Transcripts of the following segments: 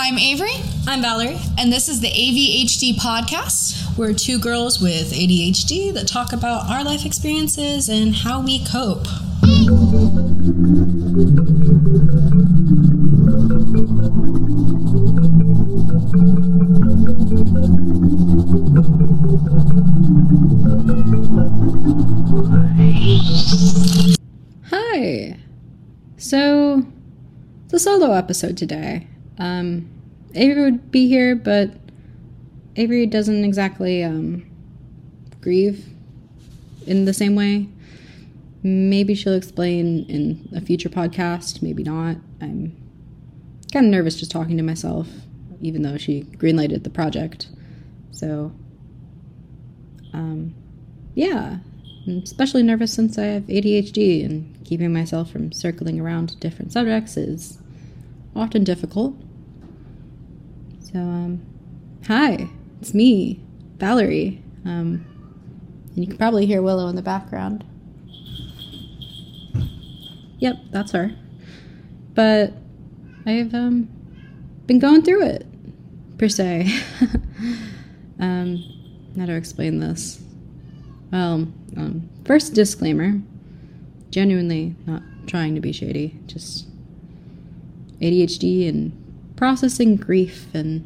I'm Avery, I'm Valerie. and this is the AVHD podcast. We're two girls with ADHD that talk about our life experiences and how we cope. Hi. So, it's a solo episode today. Um, Avery would be here, but Avery doesn't exactly um, grieve in the same way. Maybe she'll explain in a future podcast, maybe not. I'm kind of nervous just talking to myself, even though she greenlighted the project. So, um, yeah, I'm especially nervous since I have ADHD and keeping myself from circling around different subjects is often difficult. So, um, hi, it's me, Valerie. Um, and you can probably hear Willow in the background. Yep, that's her. But I've um, been going through it, per se. um, how to explain this? Well, um, first disclaimer genuinely not trying to be shady, just ADHD and processing grief and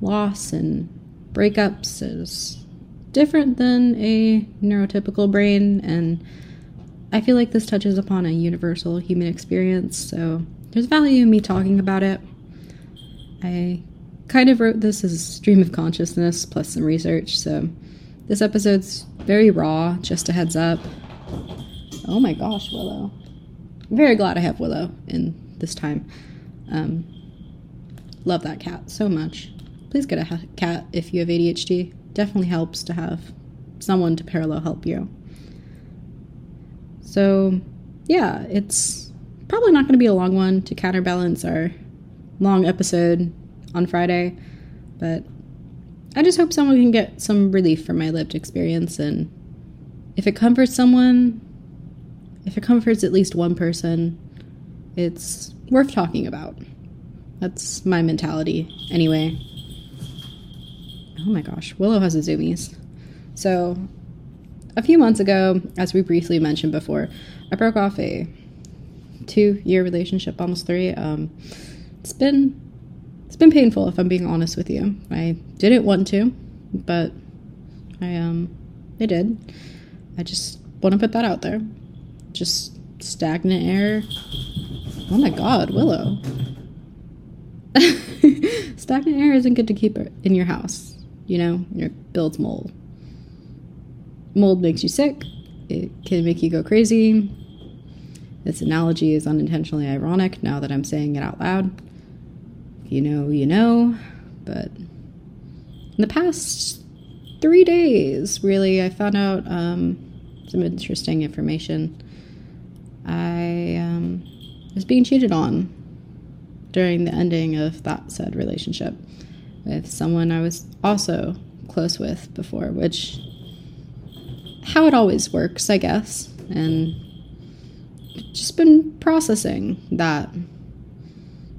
loss and breakups is different than a neurotypical brain, and I feel like this touches upon a universal human experience, so there's value in me talking about it. I kind of wrote this as a stream of consciousness plus some research, so this episode's very raw, just a heads up. Oh my gosh, Willow. I'm very glad I have Willow in this time. Um, love that cat so much. Please get a cat if you have ADHD. Definitely helps to have someone to parallel help you. So, yeah, it's probably not going to be a long one to counterbalance our long episode on Friday, but I just hope someone can get some relief from my lived experience. And if it comforts someone, if it comforts at least one person, it's worth talking about. That's my mentality, anyway. Oh my gosh, Willow has a zoomies. So, a few months ago, as we briefly mentioned before, I broke off a two-year relationship, almost three. Um, it's been it's been painful, if I'm being honest with you. I didn't want to, but I um I did. I just want to put that out there. Just stagnant air. Oh my God, Willow. stagnant air isn't good to keep in your house. You know, it builds mold. Mold makes you sick. It can make you go crazy. This analogy is unintentionally ironic now that I'm saying it out loud. You know, you know. But in the past three days, really, I found out um, some interesting information. I um, was being cheated on during the ending of that said relationship with someone I was also close with before, which how it always works, I guess. And just been processing that.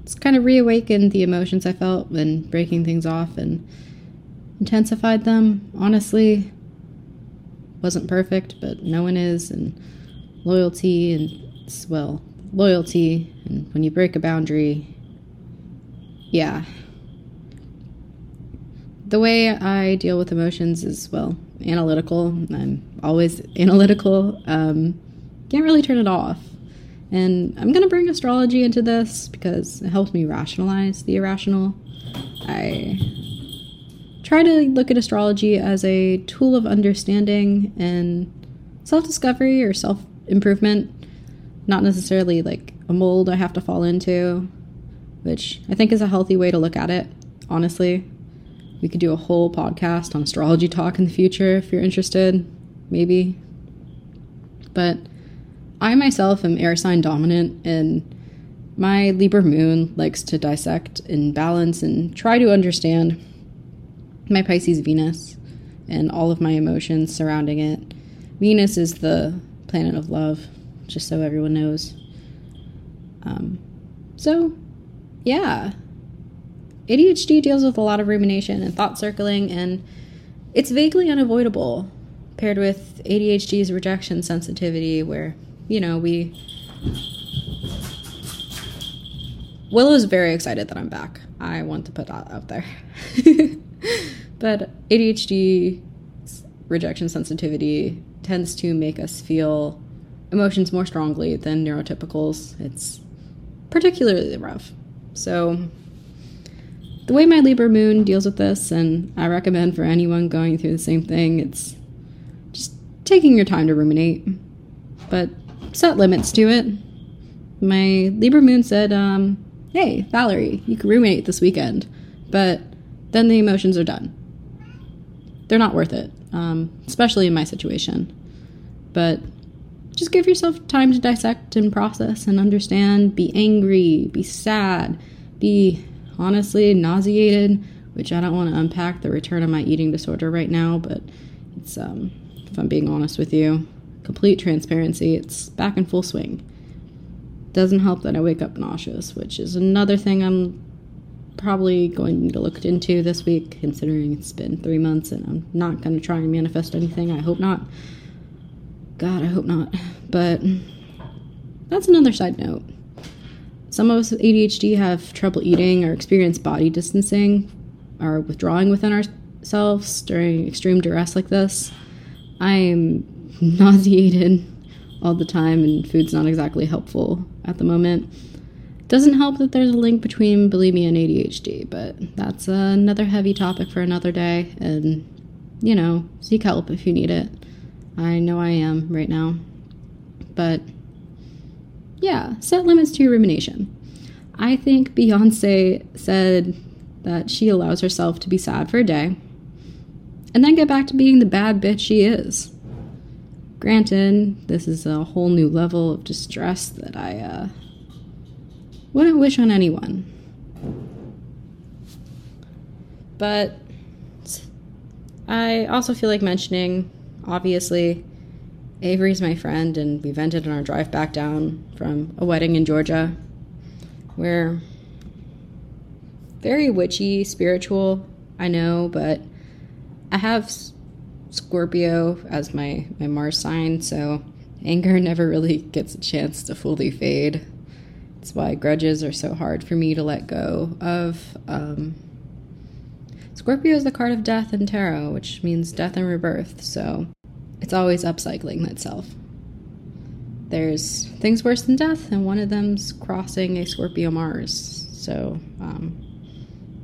It's kind of reawakened the emotions I felt when breaking things off and intensified them. Honestly, wasn't perfect, but no one is. And loyalty and, well, loyalty. And when you break a boundary, yeah. The way I deal with emotions is, well, analytical. I'm always analytical. Um, can't really turn it off. And I'm going to bring astrology into this because it helps me rationalize the irrational. I try to look at astrology as a tool of understanding and self discovery or self improvement, not necessarily like a mold I have to fall into, which I think is a healthy way to look at it, honestly. We could do a whole podcast on astrology talk in the future if you're interested, maybe. But I myself am air sign dominant, and my Libra moon likes to dissect and balance and try to understand my Pisces Venus and all of my emotions surrounding it. Venus is the planet of love, just so everyone knows. Um, so, yeah, ADHD deals with a lot of rumination and thought circling, and it's vaguely unavoidable paired with ADHD's rejection sensitivity, where, you know, we. Willow's very excited that I'm back. I want to put that out there. but ADHD rejection sensitivity tends to make us feel emotions more strongly than neurotypicals. It's particularly rough. So, the way my Libra moon deals with this, and I recommend for anyone going through the same thing, it's just taking your time to ruminate, but set limits to it. My Libra moon said, um, Hey, Valerie, you can ruminate this weekend, but then the emotions are done. They're not worth it, um, especially in my situation. But just give yourself time to dissect and process and understand. Be angry, be sad, be honestly nauseated, which I don't want to unpack the return of my eating disorder right now, but it's, um, if I'm being honest with you, complete transparency, it's back in full swing. Doesn't help that I wake up nauseous, which is another thing I'm probably going to look into this week, considering it's been three months and I'm not going to try and manifest anything. I hope not. God, I hope not. But that's another side note. Some of us with ADHD have trouble eating or experience body distancing or withdrawing within ourselves during extreme duress like this. I am nauseated all the time, and food's not exactly helpful at the moment. Doesn't help that there's a link between bulimia and ADHD, but that's another heavy topic for another day. And, you know, seek help if you need it. I know I am right now. But, yeah, set limits to your rumination. I think Beyonce said that she allows herself to be sad for a day and then get back to being the bad bitch she is. Granted, this is a whole new level of distress that I uh, wouldn't wish on anyone. But I also feel like mentioning, obviously, Avery's my friend, and we vented on our drive back down from a wedding in Georgia. We're very witchy, spiritual, I know, but I have Scorpio as my, my Mars sign, so anger never really gets a chance to fully fade. That's why grudges are so hard for me to let go of. Um, Scorpio is the card of death in tarot, which means death and rebirth, so it's always upcycling itself. There's things worse than death, and one of them's crossing a Scorpio Mars. So, um,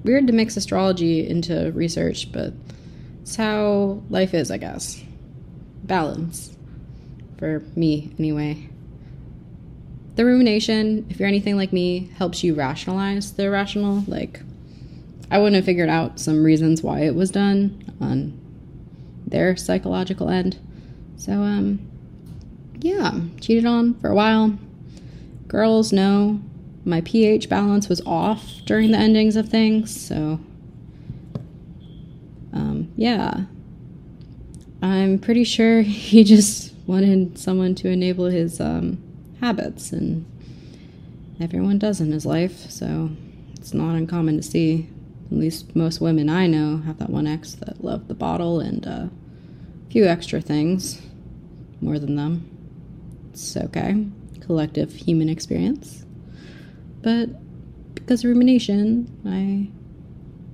weird to mix astrology into research, but it's how life is, I guess. Balance. For me, anyway. The rumination, if you're anything like me, helps you rationalize the irrational. Like, I wouldn't have figured out some reasons why it was done on their psychological end. So, um, yeah, cheated on for a while. Girls know my pH balance was off during the endings of things, so um, yeah. I'm pretty sure he just wanted someone to enable his um, habits, and everyone does in his life, so it's not uncommon to see. At least most women I know have that one ex that loved the bottle and uh, a few extra things more than them. It's okay. Collective human experience. But because of rumination, I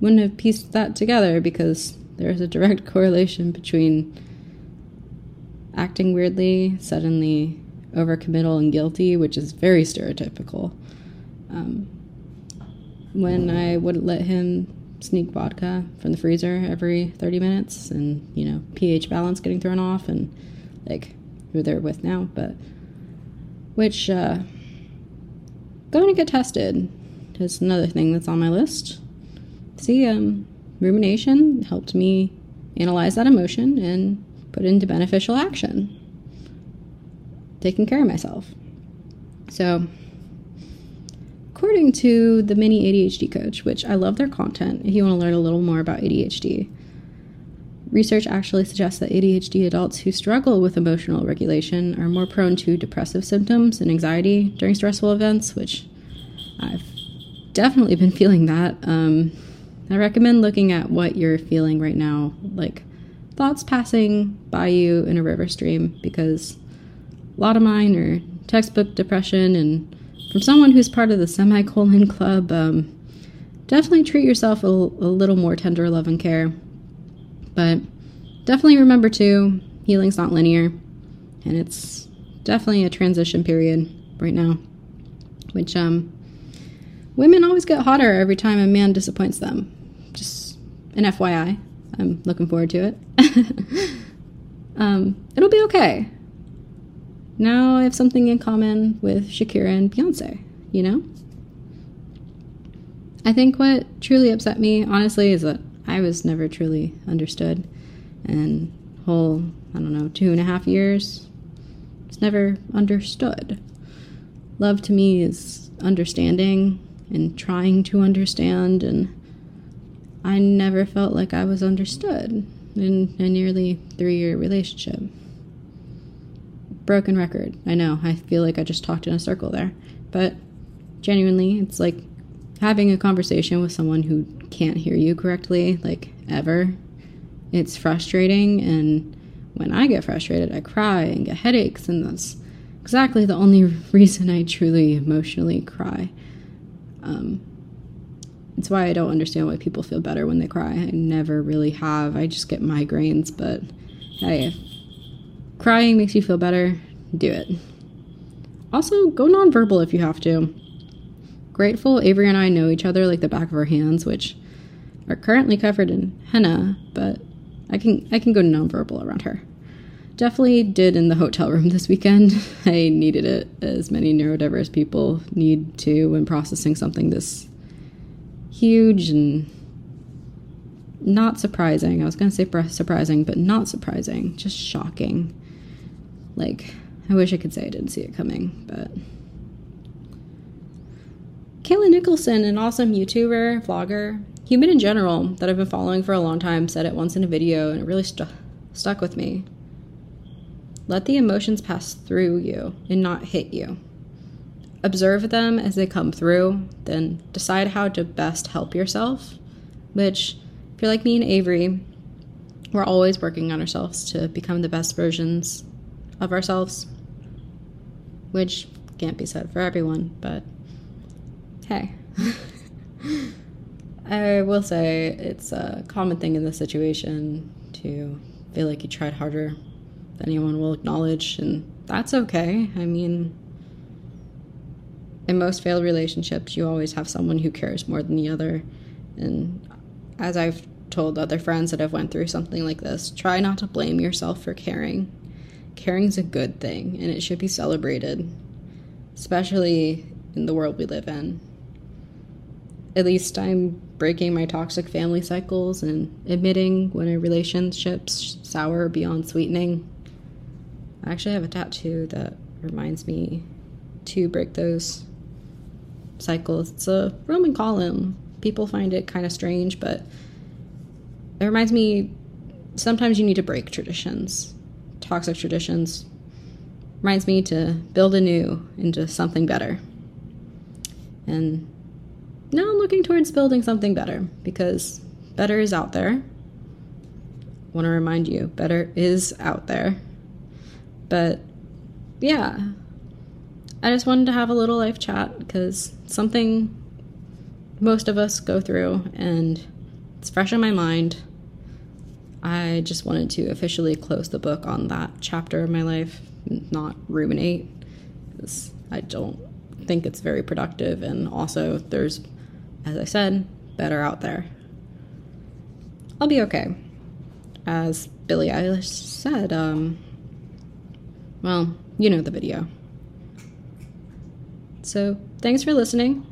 wouldn't have pieced that together because there's a direct correlation between acting weirdly, suddenly overcommittal and guilty, which is very stereotypical. Um, when I wouldn't let him sneak vodka from the freezer every 30 minutes and, you know, pH balance getting thrown off and like who they're with now, but which uh, going to get tested is another thing that's on my list see, um, rumination helped me analyze that emotion and put it into beneficial action. Taking care of myself. So, according to the mini ADHD coach, which I love their content if you want to learn a little more about ADHD, research actually suggests that ADHD adults who struggle with emotional regulation are more prone to depressive symptoms and anxiety during stressful events, which I've definitely been feeling that. Um, I recommend looking at what you're feeling right now, like thoughts passing by you in a river stream, because a lot of mine are textbook depression. And from someone who's part of the semicolon club, um, definitely treat yourself a, a little more tender love and care. But definitely remember too, healing's not linear, and it's definitely a transition period right now, which um, women always get hotter every time a man disappoints them. Just an FYI, I'm looking forward to it. um, it'll be okay. Now I have something in common with Shakira and Beyonce, you know? I think what truly upset me, honestly, is that I was never truly understood. And whole, I don't know, two and a half years, it's never understood. Love to me is understanding and trying to understand, and I never felt like I was understood in a nearly three year relationship. Broken record. I know, I feel like I just talked in a circle there. But genuinely, it's like having a conversation with someone who can't hear you correctly, like ever. It's frustrating, and when I get frustrated, I cry and get headaches, and that's exactly the only reason I truly emotionally cry. Um, it's why I don't understand why people feel better when they cry. I never really have. I just get migraines, but hey, crying makes you feel better, do it. Also, go nonverbal if you have to. Grateful Avery and I know each other like the back of our hands, which are currently covered in henna, but I can I can go nonverbal around her. Definitely did in the hotel room this weekend. I needed it, as many neurodiverse people need to when processing something this huge and not surprising. I was going to say surprising, but not surprising. Just shocking. Like, I wish I could say I didn't see it coming, but. Kayla Nicholson, an awesome YouTuber, vlogger, human in general that I've been following for a long time, said it once in a video and it really stu- stuck with me. Let the emotions pass through you and not hit you. Observe them as they come through, then decide how to best help yourself. Which, if you're like me and Avery, we're always working on ourselves to become the best versions of ourselves. Which can't be said for everyone, but hey. I will say it's a common thing in this situation to feel like you tried harder than anyone will acknowledge, and that's okay. I mean, in most failed relationships, you always have someone who cares more than the other. And as I've told other friends that have went through something like this, try not to blame yourself for caring. Caring's a good thing, and it should be celebrated, especially in the world we live in. At least I'm breaking my toxic family cycles and admitting when a relationship's sour beyond sweetening. I actually have a tattoo that reminds me to break those cycles. It's a Roman column. People find it kind of strange, but it reminds me sometimes you need to break traditions, toxic traditions. Reminds me to build anew into something better. And now I'm looking towards building something better because better is out there. I Want to remind you, better is out there. But yeah, I just wanted to have a little life chat because something most of us go through and it's fresh in my mind. I just wanted to officially close the book on that chapter of my life, not ruminate. Because I don't think it's very productive, and also there's as I said, better out there. I'll be okay. As Billie Eilish said, um, well, you know the video. So, thanks for listening.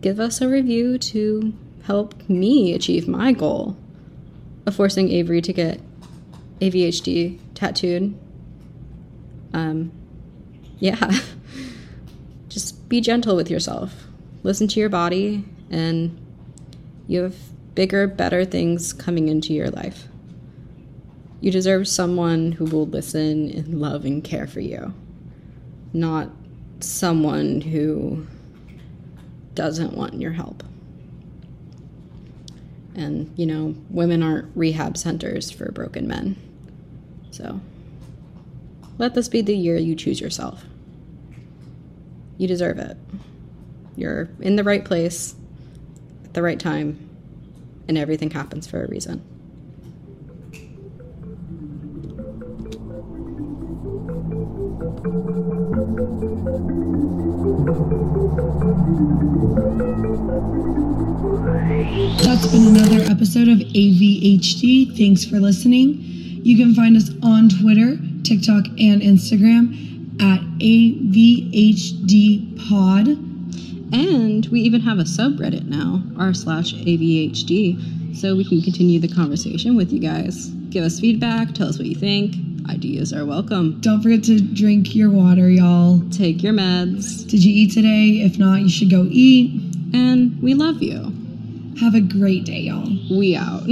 Give us a review to help me achieve my goal of forcing Avery to get AVHD tattooed. Um, yeah. Just be gentle with yourself listen to your body, and you have bigger, better things coming into your life. You deserve someone who will listen and love and care for you, not someone who doesn't want your help. And, you know, women aren't rehab centers for broken men. So let this be the year you choose yourself. You deserve it. You're in the right place at the right time, and everything happens for a reason. That's been another episode of AVHD. Thanks for listening. You can find us on Twitter, TikTok, and Instagram at AVHD Pod. And we even have a subreddit now, r slash AVHD, so we can continue the conversation with you guys. Give us feedback, tell us what you think. Ideas are welcome. Don't forget to drink your water, y'all. Take your meds, Did you eat today? If not, you should go eat. and we love you. Have a great day, y'all. We out.